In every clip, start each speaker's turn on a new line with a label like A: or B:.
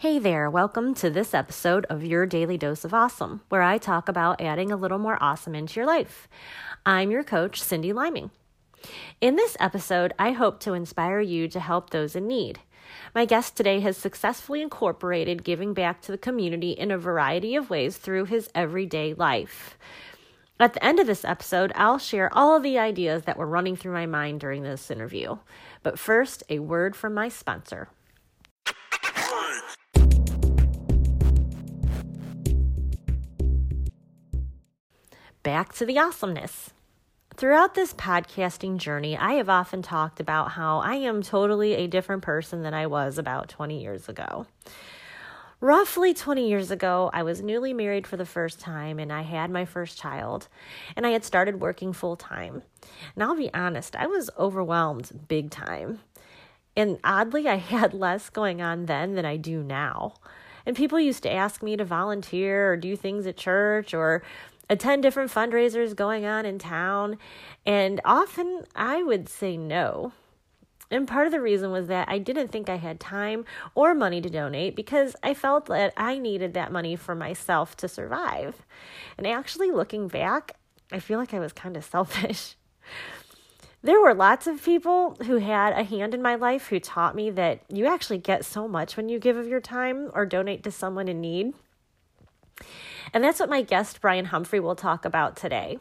A: Hey there, welcome to this episode of Your Daily Dose of Awesome, where I talk about adding a little more awesome into your life. I'm your coach, Cyndi Liming. In this episode, I hope to inspire you to help those in need. My guest today has successfully incorporated giving back to the community in a variety of ways through his everyday life. At the end of this episode, I'll share all of the ideas that were running through my mind during this interview. But first, a word from my sponsor. Back to the awesomeness. Throughout this podcasting journey, I have often talked about how I am totally a different person than I was about 20 years ago. Roughly 20 years ago, I was newly married for the first time and I had my first child, and I had started working full time. And I'll be honest, I was overwhelmed big time. And oddly, I had less going on then than I do now. And people used to ask me to volunteer or do things at church or attend different fundraisers going on in town, and often I would say no. And part of the reason was that I didn't think I had time or money to donate because I felt that I needed that money for myself to survive. And actually, looking back, I feel like I was kind of selfish. There were lots of people who had a hand in my life who taught me that you actually get so much when you give of your time or donate to someone in need. And that's what my guest, Brian Humphrey, will talk about today.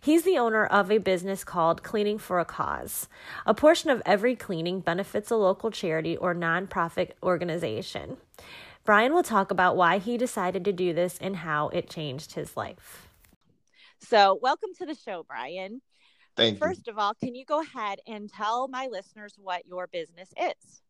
A: He's the owner of a business called Cleaning for a Cause. A portion of every cleaning benefits a local charity or nonprofit organization. Brian will talk about why he decided to do this and how it changed his life. So, welcome to the show, Brian.
B: Thank
A: First
B: you.
A: of all, can you go ahead and tell my listeners what your business is?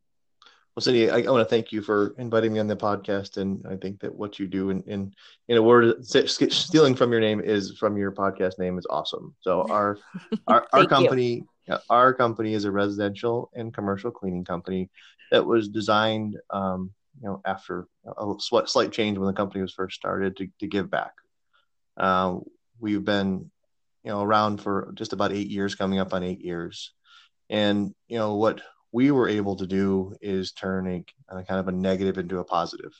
B: Well, Cyndi, I, I want to thank you for inviting me on the podcast, and I think that what you do in in, in a word, stealing from your name is from your podcast name is awesome. So our our, our company, you. our company is a residential and commercial cleaning company that was designed, um, you know, after a slight change when the company was first started to to give back. Uh, we've been, you know, around for just about eight years, coming up on eight years, and you know what we were able to do is turn a, kind of a negative into a positive.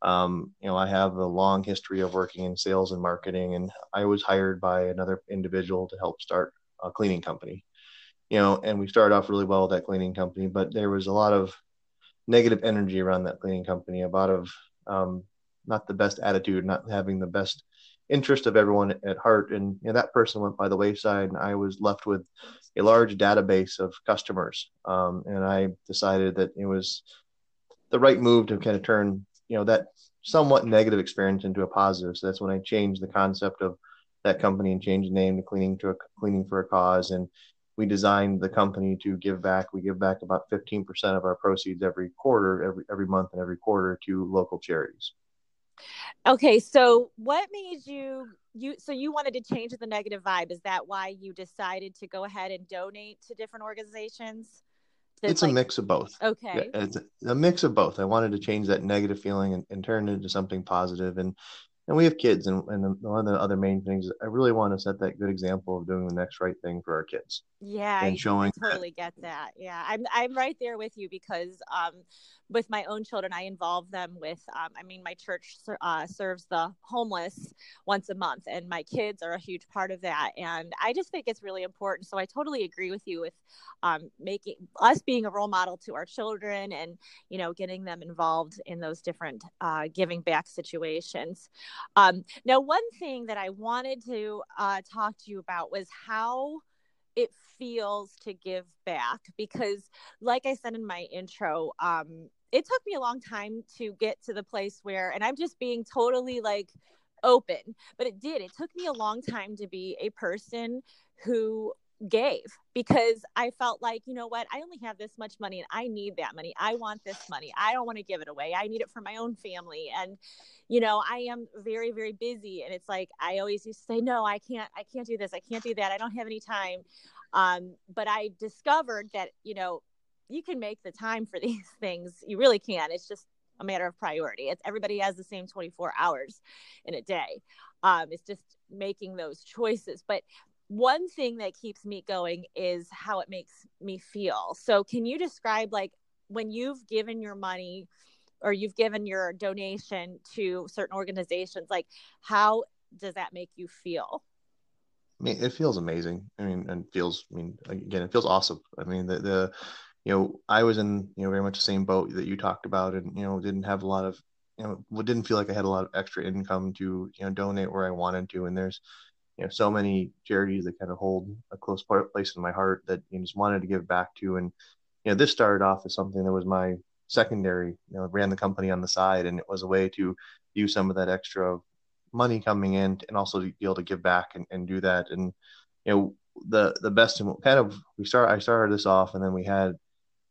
B: Um, you know, I have a long history of working in sales and marketing, and I was hired by another individual to help start a cleaning company. You know, and we started off really well with that cleaning company, but there was a lot of negative energy around that cleaning company, a lot of um, not the best attitude, not having the best interest of everyone at heart. And you know, that person went by the wayside, and I was left with a large database of customers. Um, and I decided that it was the right move to kind of turn, you know, that somewhat negative experience into a positive. So that's when I changed the concept of that company and changed the name to cleaning to a cleaning for a cause. And we designed the company to give back. We give back about 15% of our proceeds every quarter, every, every month and every quarter to local charities.
A: Okay, so what made you you so you wanted to change the negative vibe? Is that why you decided to go ahead and donate to different organizations?
B: it's like, a mix of both.
A: Okay,
B: yeah, it's a, a, mix of both. I wanted to change that negative feeling and, and turn it into something positive, and and we have kids, and, and one of the other main things, I really want to set that good example of doing the next right thing for our kids.
A: Yeah,
B: and showing
A: I totally that. get that. Yeah, I'm I'm right there with you because um, with my own children, I involve them with. Um, I mean, my church uh, serves the homeless once a month, and my kids are a huge part of that. And I just think it's really important. So I totally agree with you with um, making us being a role model to our children, and you know, getting them involved in those different uh, giving back situations.
C: Um, now, one thing that I wanted to uh, talk to you about was how it feels to give back because like i said in my intro um it took me a long time to get to the place where and i'm just being totally like open but it did. It took me a long time to be a person who gave because I felt like, you know what, I only have this much money and I need that money. I want this money. I don't want to give it away. I need it for my own family. And, you know, I am very, very busy. And it's like I always used to say, no, I can't, I can't do this. I can't do that. I don't have any time. Um, but I discovered that, you know, you can make the time for these things. You really can. It's just a matter of priority. It's everybody has the same 24 hours in a day. Um, it's just making those choices. But one thing that keeps me going is how it makes me feel. So, can you describe like when you've given your money or you've given your donation to certain organizations, like how does that make you feel?
B: I mean, it feels amazing. I mean, and feels, I mean, again, it feels awesome. I mean, the, the, you know, I was in, you know, very much the same boat that you talked about and, you know, didn't have a lot of, you know, didn't feel like I had a lot of extra income to, you know, donate where I wanted to. And there's, you know so many charities that kind of hold a close place in my heart that you know, just wanted to give back to. And you know this started off as something that was my secondary you know ran the company on the side and it was a way to use some of that extra money coming in and also to be able to give back and, and do that. And you know the the best kind of we start I started this off and then we had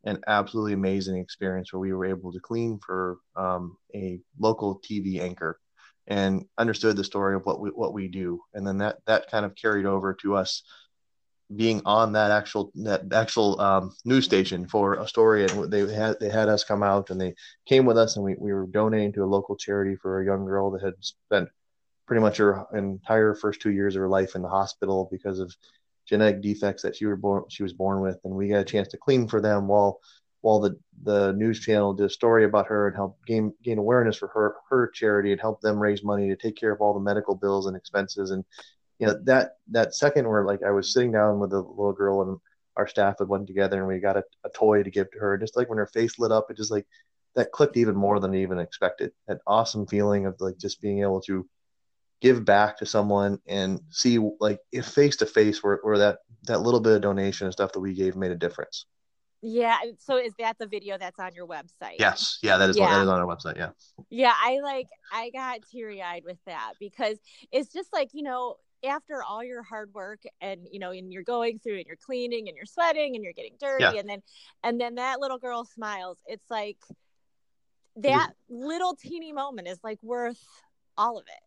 B: an absolutely amazing experience where we were able to clean for um, a local TV anchor and understood the story of what we what we do. And then that that kind of carried over to us being on that actual that actual um, news station for a story. And they had they had us come out and they came with us and we, we were donating to a local charity for a young girl that had spent pretty much her entire first two years of her life in the hospital because of genetic defects that she were born she was born with. And we got a chance to clean for them while while the the news channel did a story about her and help gain gain awareness for her her charity and help them raise money to take care of all the medical bills and expenses. And you know that that second where like I was sitting down with the little girl and our staff had went together and we got a, a toy to give to her. Just like when her face lit up it just like that clicked even more than I even expected. That awesome feeling of like just being able to give back to someone and see like if face to face where, where that that little bit of donation and stuff that we gave made a difference
C: yeah. So is that the video that's on your website?
B: Yes. Yeah, that is yeah. that is on our website. Yeah.
C: Yeah, I like I got teary eyed with that because it's just like, you know, after all your hard work and you know, and you're going through and you're cleaning and you're sweating and you're getting dirty yeah. and then and then that little girl smiles. It's like that little teeny moment is like worth all of it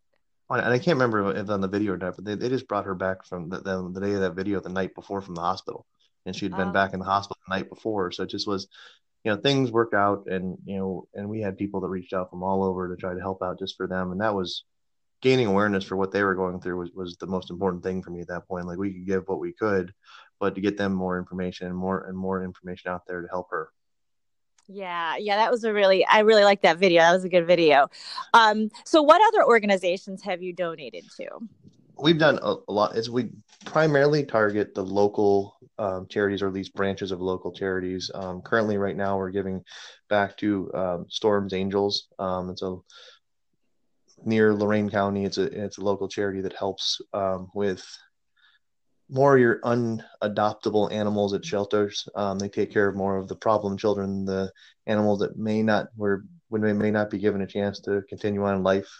C: oh,
B: and I can't remember if on the video or not, but they, they just brought her back from the, the, the, day of that video, the night before from the hospital and she'd been oh. back in the hospital the night before. So it just was, you know, things worked out, and you know, and we had people that reached out from all over to try to help out just for them, and that was gaining awareness for what they were going through was, was the most important thing for me at that point. Like we could give what we could, but to get them more information and more and more information out there to help her.
C: Yeah, yeah, that was a really I really like that video. That was a good video. Um, so what other organizations have you donated to?
B: we've done a, a, lot. Is we primarily target the local um, charities or at least branches of local charities. Um, currently, right now, we're giving back to um, Storms Angels. Um, it's a near Lorain County. It's a it's a local charity that helps um, with more your unadoptable animals at shelters. Um, they take care of more of the problem children, the animals that may not were when they may not be given a chance to continue on life.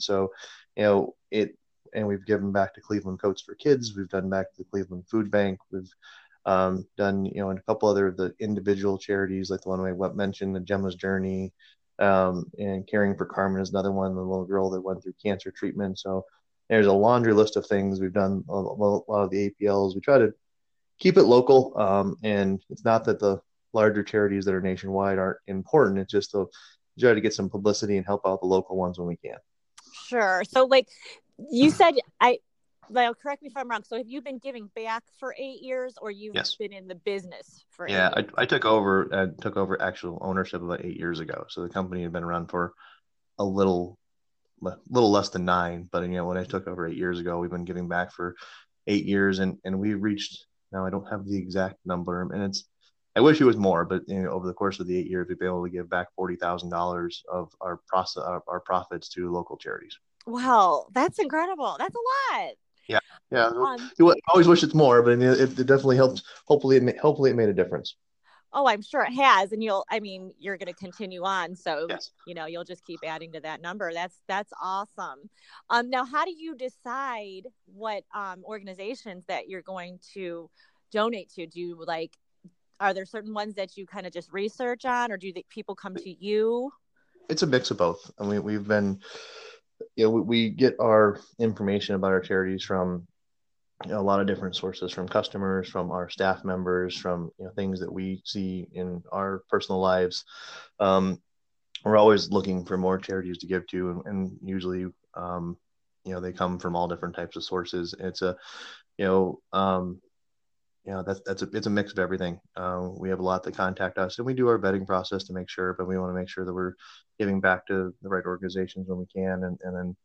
B: so, you know, it and we've given back to Cleveland Coats for Kids. We've done back to the Cleveland Food Bank. We've um, done, you know, and a couple other of the individual charities, like the one I mentioned, the Gemma's Journey, um, and Caring for Carmen is another one, the little girl that went through cancer treatment. So there's a laundry list of things. We've done a, a lot of the APLs. We try to keep it local, um, and it's not that the larger charities that are nationwide aren't important. It's just to try to get some publicity and help out the local ones when we can.
C: Sure. So, like, you said I well, correct me if I'm wrong. So have you been giving back for eight years or you've yes. been in the business for
B: Yeah, I, I, took over I took over actual ownership about eight years ago. So the company had been around for a little a little less than nine. But you know, when I took over eight years ago, we've been giving back for eight years and, and we reached now I don't have the exact number and it's I wish it was more, but you know, over the course of the eight years, we've been able to give back forty thousand dollars of our process, our, our profits to local charities.
C: Wow, that's incredible. That's a lot.
B: Yeah, yeah. Um, I always wish it's more, but it, it definitely helps. Hopefully, it hopefully it made a difference.
C: Oh, I'm sure it has, and you'll. I mean, you're going to continue on, so yes. you know you'll just keep adding to that number. That's that's awesome. Um, now, how do you decide what um organizations that you're going to donate to? Do you like? Are there certain ones that you kind of just research on, or do the people come to you?
B: It's a mix of both. I mean, we've been you know, we, we get our information about our charities from you know, a lot of different sources from customers, from our staff members, from you know things that we see in our personal lives. Um, we're always looking for more charities to give to, and, and usually, um, you know, they come from all different types of sources. It's a, you know, um, you know that's that's a it's a mix of everything. Uh, we have a lot that contact us, and we do our vetting process to make sure, but we want to make sure that we're giving back to the right organizations when we can, and and then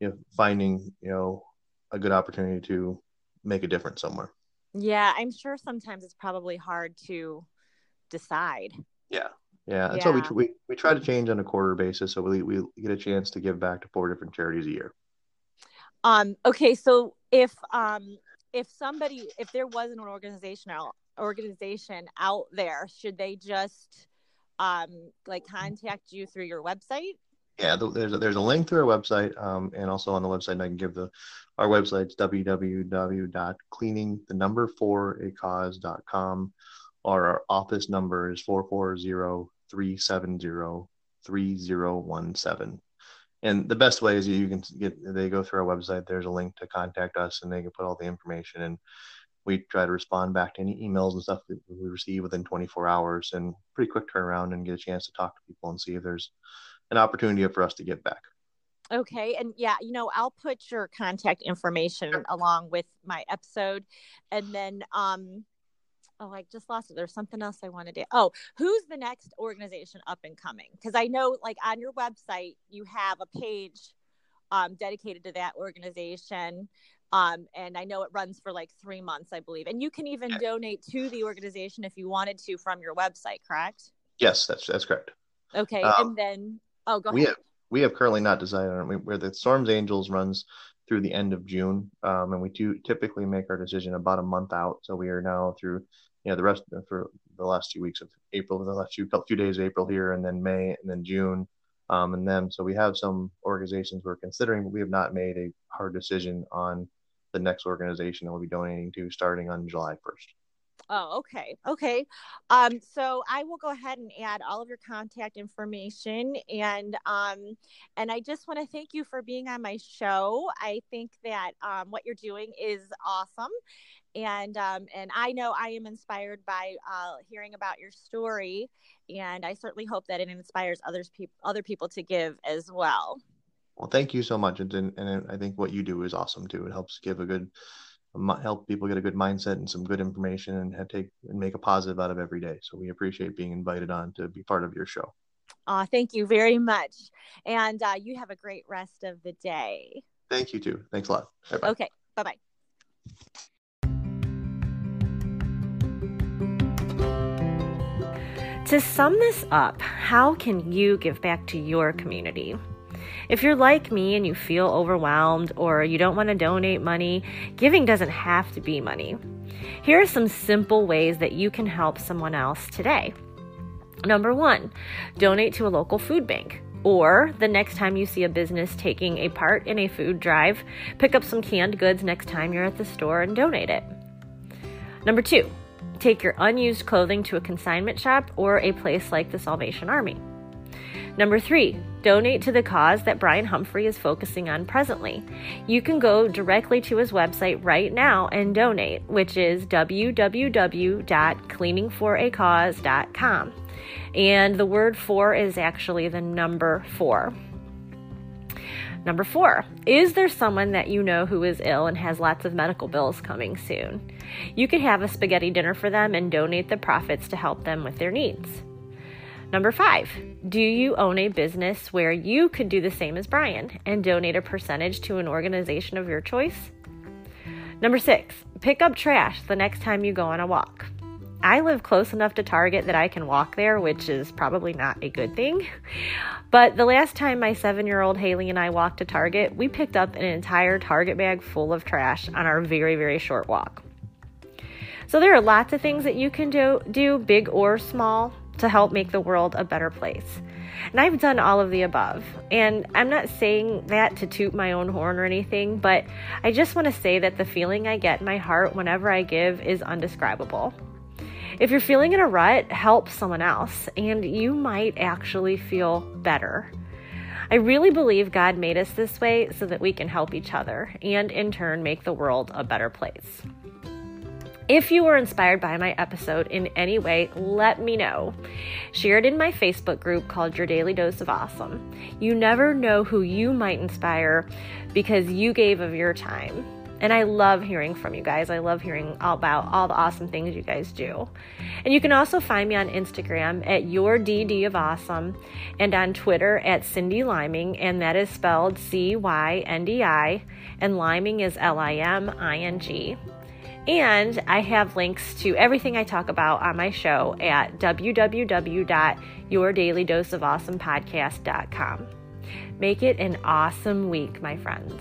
B: you know finding you know a good opportunity to make a difference somewhere.
C: Yeah, I'm sure sometimes it's probably hard to decide.
B: Yeah, yeah. And yeah. so we, we we try to change on a quarter basis, so we we get a chance to give back to four different charities a year.
C: Um. Okay. So if um if somebody if there wasn't an organization out, organization out there should they just um like contact you through your website?
B: Yeah there's a, there's a link to our website um, and also on the website i can give the our website's www.cleaning the number four a cause.com or our office number is 440 370 3017 and the best way is you can get they go through our website there's a link to contact us and they can put all the information and we try to respond back to any emails and stuff that we receive within 24 hours and pretty quick turnaround and get a chance to talk to people and see if there's an opportunity for us to get back.
C: Okay and yeah you know i'll put your contact information along with my episode and then um oh, I just lost it. There's something else I wanted to. Oh, who's the next organization up and coming? Because I know, like on your website, you have a page um, dedicated to that organization. Um, and I know it runs for like three months, I believe. And you can even donate to the organization if you wanted to from your website, correct?
B: Yes, that's that's correct.
C: Okay, um, and then oh, go
B: we
C: ahead.
B: Have, we have currently not decided on where the Storms Angels runs through the end of June, um, and we do typically make our decision about a month out. So we are now through, you know, the rest for the last two weeks of April, the last few few days of April here, and then May, and then June, um, and then so we have some organizations we're considering, but we have not made a hard decision on the next organization that we'll be donating to starting on July first.
C: Oh, okay. Okay. Um, so I will go ahead and add all of your contact information and um and I just want to thank you for being on my show. I think that um what you're doing is awesome. And um and I know I am inspired by uh hearing about your story and I certainly hope that it inspires others people other people to give as well.
B: Well, thank you so much and and I think what you do is awesome too. It helps give a good help people get a good mindset and some good information and take and make a positive out of every day. So we appreciate being invited on to be part of your show.
C: Uh, thank you very much. And uh, you have a great rest of the day.
B: Thank you too. Thanks a lot.
C: Bye-bye. Okay. Bye bye.
A: To sum this up, how can you give back to your community? If you're like me and you feel overwhelmed or you don't want to donate money, giving doesn't have to be money. Here are some simple ways that you can help someone else today. Number one, donate to a local food bank. Or the next time you see a business taking a part in a food drive, pick up some canned goods next time you're at the store and donate it. Number two, take your unused clothing to a consignment shop or a place like the Salvation Army. Number three, donate to the cause that Brian Humphrey is focusing on presently. You can go directly to his website right now and donate, which is www.cleaningforacause.com. And the word for is actually the number four. Number four, is there someone that you know who is ill and has lots of medical bills coming soon? You could have a spaghetti dinner for them and donate the profits to help them with their needs. Number five, do you own a business where you could do the same as Brian and donate a percentage to an organization of your choice? Number six, pick up trash the next time you go on a walk. I live close enough to Target that I can walk there, which is probably not a good thing. But the last time my seven year old Haley and I walked to Target, we picked up an entire Target bag full of trash on our very, very short walk. So there are lots of things that you can do, do big or small, to help make the world a better place. And I've done all of the above. And I'm not saying that to toot my own horn or anything, but I just want to say that the feeling I get in my heart whenever I give is undescribable. If you're feeling in a rut, help someone else, and you might actually feel better. I really believe God made us this way so that we can help each other and in turn make the world a better place. If you were inspired by my episode in any way, let me know. Share it in my Facebook group called Your Daily Dose of Awesome. You never know who you might inspire because you gave of your time. And I love hearing from you guys. I love hearing about all the awesome things you guys do. And you can also find me on Instagram at your DD of Awesome and on Twitter at Cyndi Liming, and that is spelled C Y N D I, and Liming is L I M I N G. And I have links to everything I talk about on my show at www.yourdailydoseofawesomepodcast.com. Make it an awesome week, my friends.